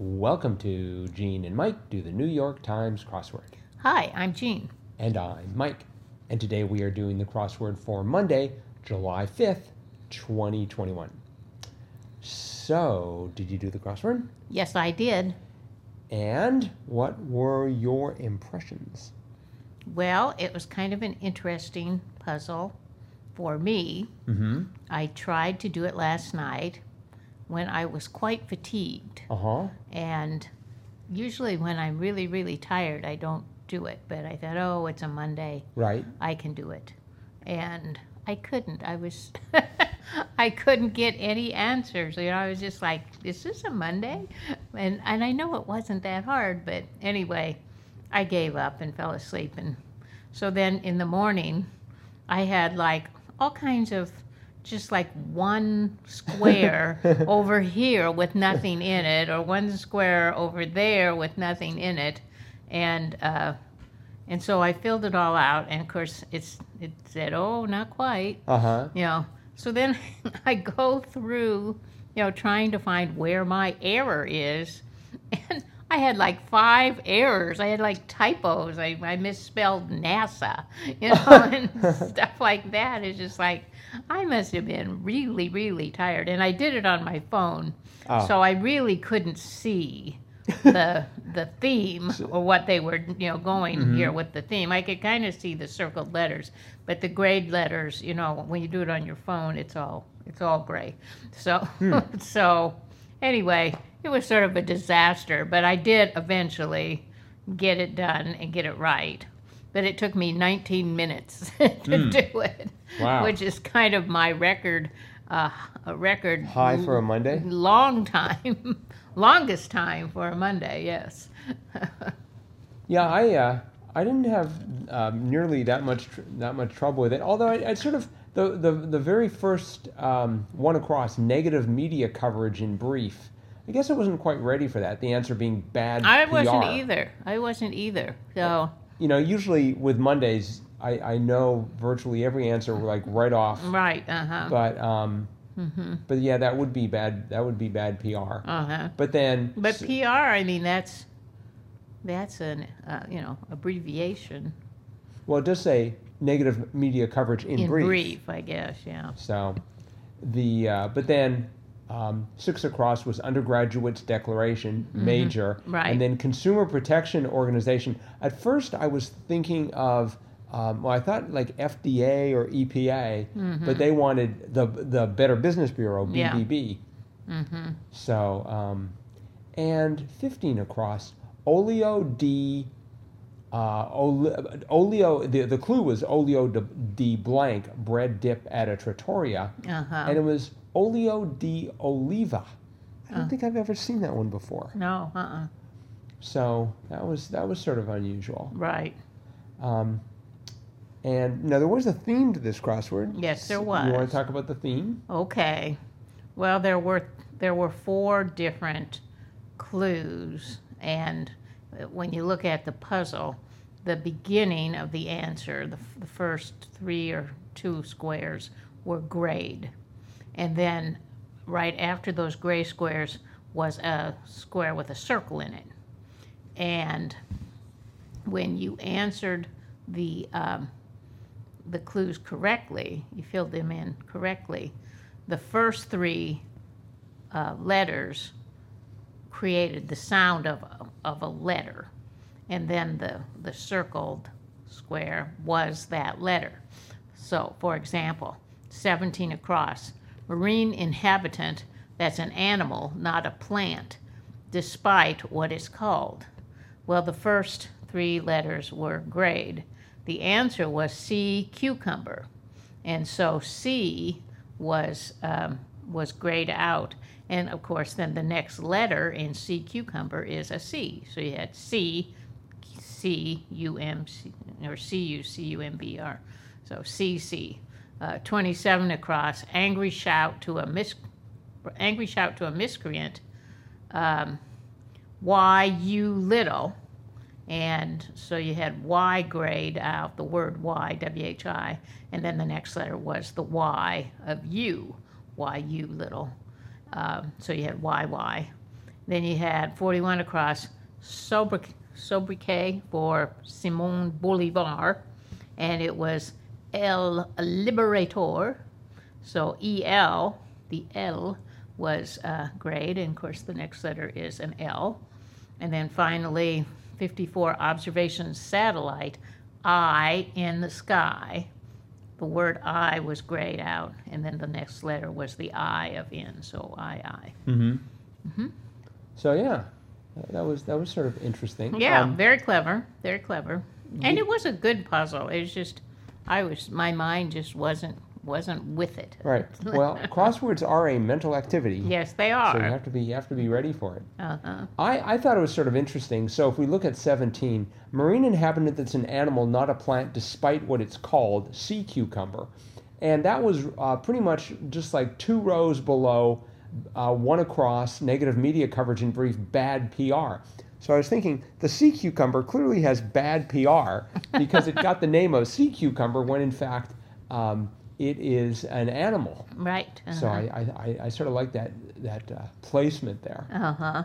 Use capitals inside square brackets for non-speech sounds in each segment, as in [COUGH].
Welcome to Gene and Mike do the New York Times crossword. Hi, I'm Jean. And I'm Mike. And today we are doing the crossword for Monday, July 5th, 2021. So, did you do the crossword? Yes, I did. And what were your impressions? Well, it was kind of an interesting puzzle for me. Mm-hmm. I tried to do it last night when I was quite fatigued. Uh-huh. And usually when I'm really, really tired, I don't do it. But I thought, oh, it's a Monday. Right. I can do it. And I couldn't. I was [LAUGHS] I couldn't get any answers. You know, I was just like, is this a Monday? And and I know it wasn't that hard, but anyway, I gave up and fell asleep and so then in the morning I had like all kinds of just like one square [LAUGHS] over here with nothing in it, or one square over there with nothing in it, and uh, and so I filled it all out, and of course it's it said, oh, not quite, Uh-huh. you know. So then [LAUGHS] I go through, you know, trying to find where my error is, [LAUGHS] and I had like five errors. I had like typos. I, I misspelled NASA, [LAUGHS] you know, and [LAUGHS] stuff like that. It's just like I must have been really, really tired, and I did it on my phone, Oh. so I really couldn't see [LAUGHS] the the theme or what they were you know going mm-hmm. here with the theme. I could kind of see the circled letters, but the grayed letters, you know, when you do it on your phone, it's all it's all gray. So hmm. so anyway, it was sort of a disaster, but I did eventually get it done and get it right. But it took me 19 minutes [LAUGHS] to do it, Wow. which is kind of my record, uh, a record High for a Monday? long time, [LAUGHS] longest time for a Monday. Yes. [LAUGHS] Yeah, I uh, I didn't have um, nearly that much tr- that much trouble with it. Although I, I sort of the the the very first um, one across negative media coverage in brief. I guess I wasn't quite ready for that. The answer being bad. I wasn't either. I wasn't either. So You know, usually with Mondays, I, I know virtually every answer like right off. right. Uh huh. But um, Mm-hmm. but yeah, that would be bad. That would be bad PR. Uh huh. But then, But s- PR, I mean, that's that's an uh, you know abbreviation well, it does say negative media coverage in, in brief. brief, I guess. Yeah. So, the uh, but then um, six across was undergraduates declaration major, Mm-hmm. Right. and then consumer protection organization. At first, I was thinking of. Um, well, I thought like FDA or EPA, but they wanted the the Better Business Bureau Mm-hmm. Yeah. BBB. Mm-hmm. So, um, and 15 across, oleo d, uh, ole, oleo, the, the clue was oleo de, de blank, bread dip at a trattoria, Uh huh. and it was oleo di oliva. I don't Uh. think I've ever seen that one before. No. Uh. uh So that was that was sort of unusual. Right. Um, and now there was a theme to this crossword. Yes, there was. You want to talk about the theme? Okay. Well, there were there were four different clues, and when you look at the puzzle, the beginning of the answer, the, f- the first three or two squares were grayed, and then right after those gray squares was a square with a circle in it, and when you answered the um, the clues correctly, you filled them in correctly, the first three uh, letters created the sound of, of a letter. And then the, the circled square was that letter. So, for example, 17 across, marine inhabitant, that's an animal, not a plant, despite what it's called. Well, the first three letters were grayed. The answer was C, cucumber. And so C was, um, was grayed out. And of course, then the next letter in C, cucumber, is a C. So you had C, C, U, M, C, or C, U, C, U, M, B, R. So C, C. Uh, 27 across, angry shout to a mis- angry shout to a miscreant. Um, why you little and so you had Y grayed out the word Y, W H I, and then the next letter was the Y of you, Y you little. Um, so you had Y Y. Then you had 41 across Sobrik- sobriquet for Simon Bolivar, and it was El Liberator. So EL, the L was uh, grayed, and of course the next letter is an L. And then finally, 54 observations satellite, eye in the sky. The word I was grayed out, and then the next letter was the I of in, so I, I. Mm-hmm. Mm-hmm. So yeah, that was that was sort of interesting. Yeah, Um, very clever, very clever. And it was a good puzzle. It was just, I was, my mind just wasn't wasn't with it. right. [LAUGHS] Well, crosswords are a mental activity. Yes, they are. So you have to be you have to be ready for it. Uh-huh. I, I thought it was sort of interesting. So if we look at 17, marine inhabitant that's an animal, not a plant, despite what it's called, sea cucumber. And that was uh, pretty much just like two rows below, uh, one across, negative media coverage in brief, bad PR. So I was thinking, the sea cucumber clearly has bad PR because it got the [LAUGHS] name of sea cucumber when in fact um, it is an animal. Right. Uh-huh. So I, I, I, sort of like that, that uh, placement there uh-huh.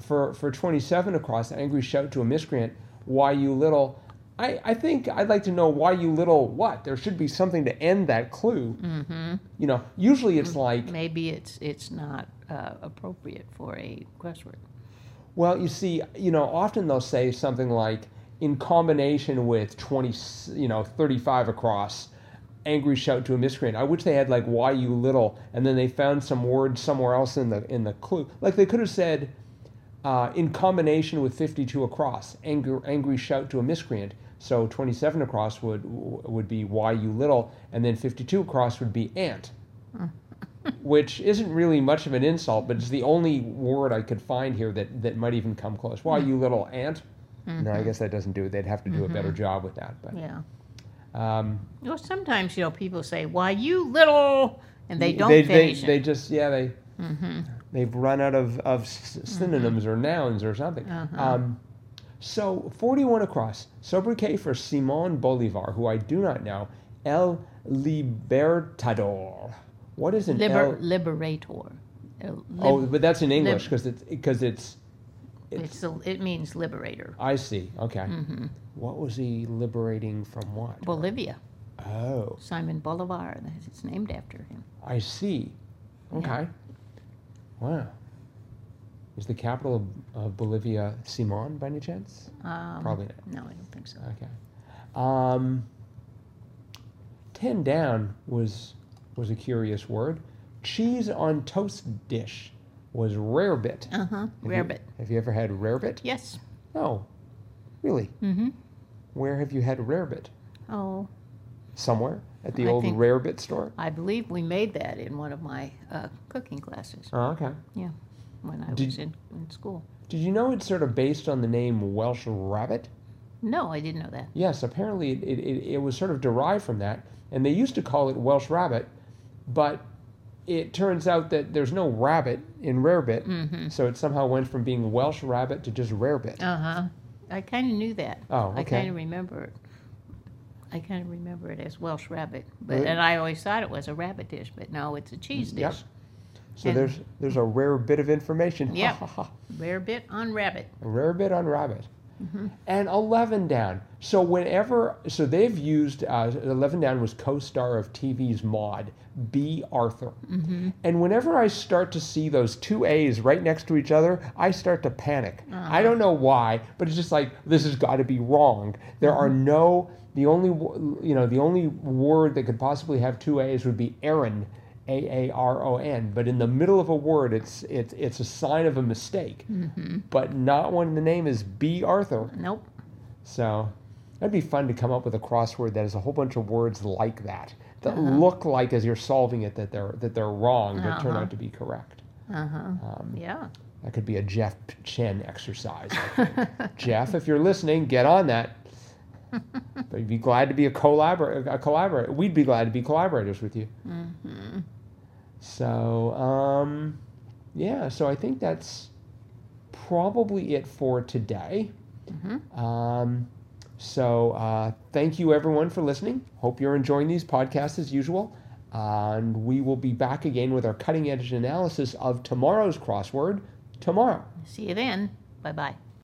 for for 27 across angry shout to a miscreant why you little I, I think I'd like to know why you little what there should be something to end that clue Mm-hmm. you know usually it's like Maybe it's it's not uh, appropriate for a crossword. Well you see you know often they'll say something like in combination with 20 you know 35 across angry shout to a miscreant. I wish they had like why you little and then they found some word somewhere else in the in the clue. Like they could have said uh, in combination with 52 across angry, angry shout to a miscreant. So 27 across would would be why you little and then 52 across would be ant which isn't really much of an insult but it's the only word i could find here that that might even come close. Why you little ant? No i guess that doesn't do it. They'd have to do a better job with that but Yeah. um, Well, sometimes you know people say, "Why you little," and they don't they, finish they, they just yeah they they've run out of, of synonyms or nouns or something. Uh-huh. um, so 41 across. Sobriquet for simon bolivar who i do not know. El libertador what is an Liber- el liberator. Uh, lib- oh but that's in english because it's because it's it's a, it means liberator. i see okay hmm what was he liberating from what Bolivia. oh Simon Bolivar. It's named after him. i see okay wow is the capital of, of bolivia simon by any chance Um, Probably not. No, I don't think so. Okay. Um, ten down was was a curious word. Cheese on toast dish was rarebit. Uh huh. You- Rarebit. Have you ever had rarebit? Yes. No. Really? Mm-hmm. Where have you had rarebit? Oh, Somewhere at the I old rarebit store. I believe we made that in one of my uh, cooking classes Oh, okay. Yeah, when I Did- was in, in school. Did you know it's sort of based on the name Welsh rabbit? No, I didn't know that. Yes, apparently it, it, it, it was sort of derived from that, and they used to call it Welsh rabbit, but it turns out that there's no rabbit in rarebit, Mm-hmm. so it somehow went from being Welsh rabbit to just rarebit. Uh huh. I kind of knew that. Oh, okay. I kind of remember it. I kind of remember it as Welsh rabbit, but Really? and I always thought it was a rabbit dish, but no, it's a cheese dish. Yep. So and- there's there's a rare bit of information. Yep. Ha, ha, ha. Rare bit on rabbit. A rare bit on rabbit. Mm-hmm. And 11 down. So whenever, so they've used, uh, 11 down was co-star of TV's Maude, Bea Arthur. Mm-hmm. And whenever I start to see those two A's right next to each other, I start to panic. Uh-huh. I don't know why, but it's just like, this has got to be wrong. There are Mm-hmm. no, the only, you know, the only word that could possibly have two A's would be Aaron. A A R O N, but in the middle of a word, it's it's it's a sign of a mistake Mm-hmm. but not when the name is Bea Arthur. Nope. So that'd be fun to come up with a crossword that has a whole bunch of words like that that Uh-huh. look like as you're solving it that they're that they're wrong but turn Uh-huh. out to be correct. Uh huh. Um, Yeah. that could be a Jeff Chen exercise. [LAUGHS] Jeff, if you're listening, get on that. [LAUGHS] but you'd be glad to be a collaborator. A collaborator. We'd be glad to be collaborators with you. Mm-hmm. So, um, yeah, so I think that's probably it for today. Mm-hmm. Um, so, uh, thank you everyone for listening. Hope you're enjoying these podcasts as usual. and we will be back again with our cutting edge analysis of tomorrow's crossword tomorrow. See you then. Bye bye.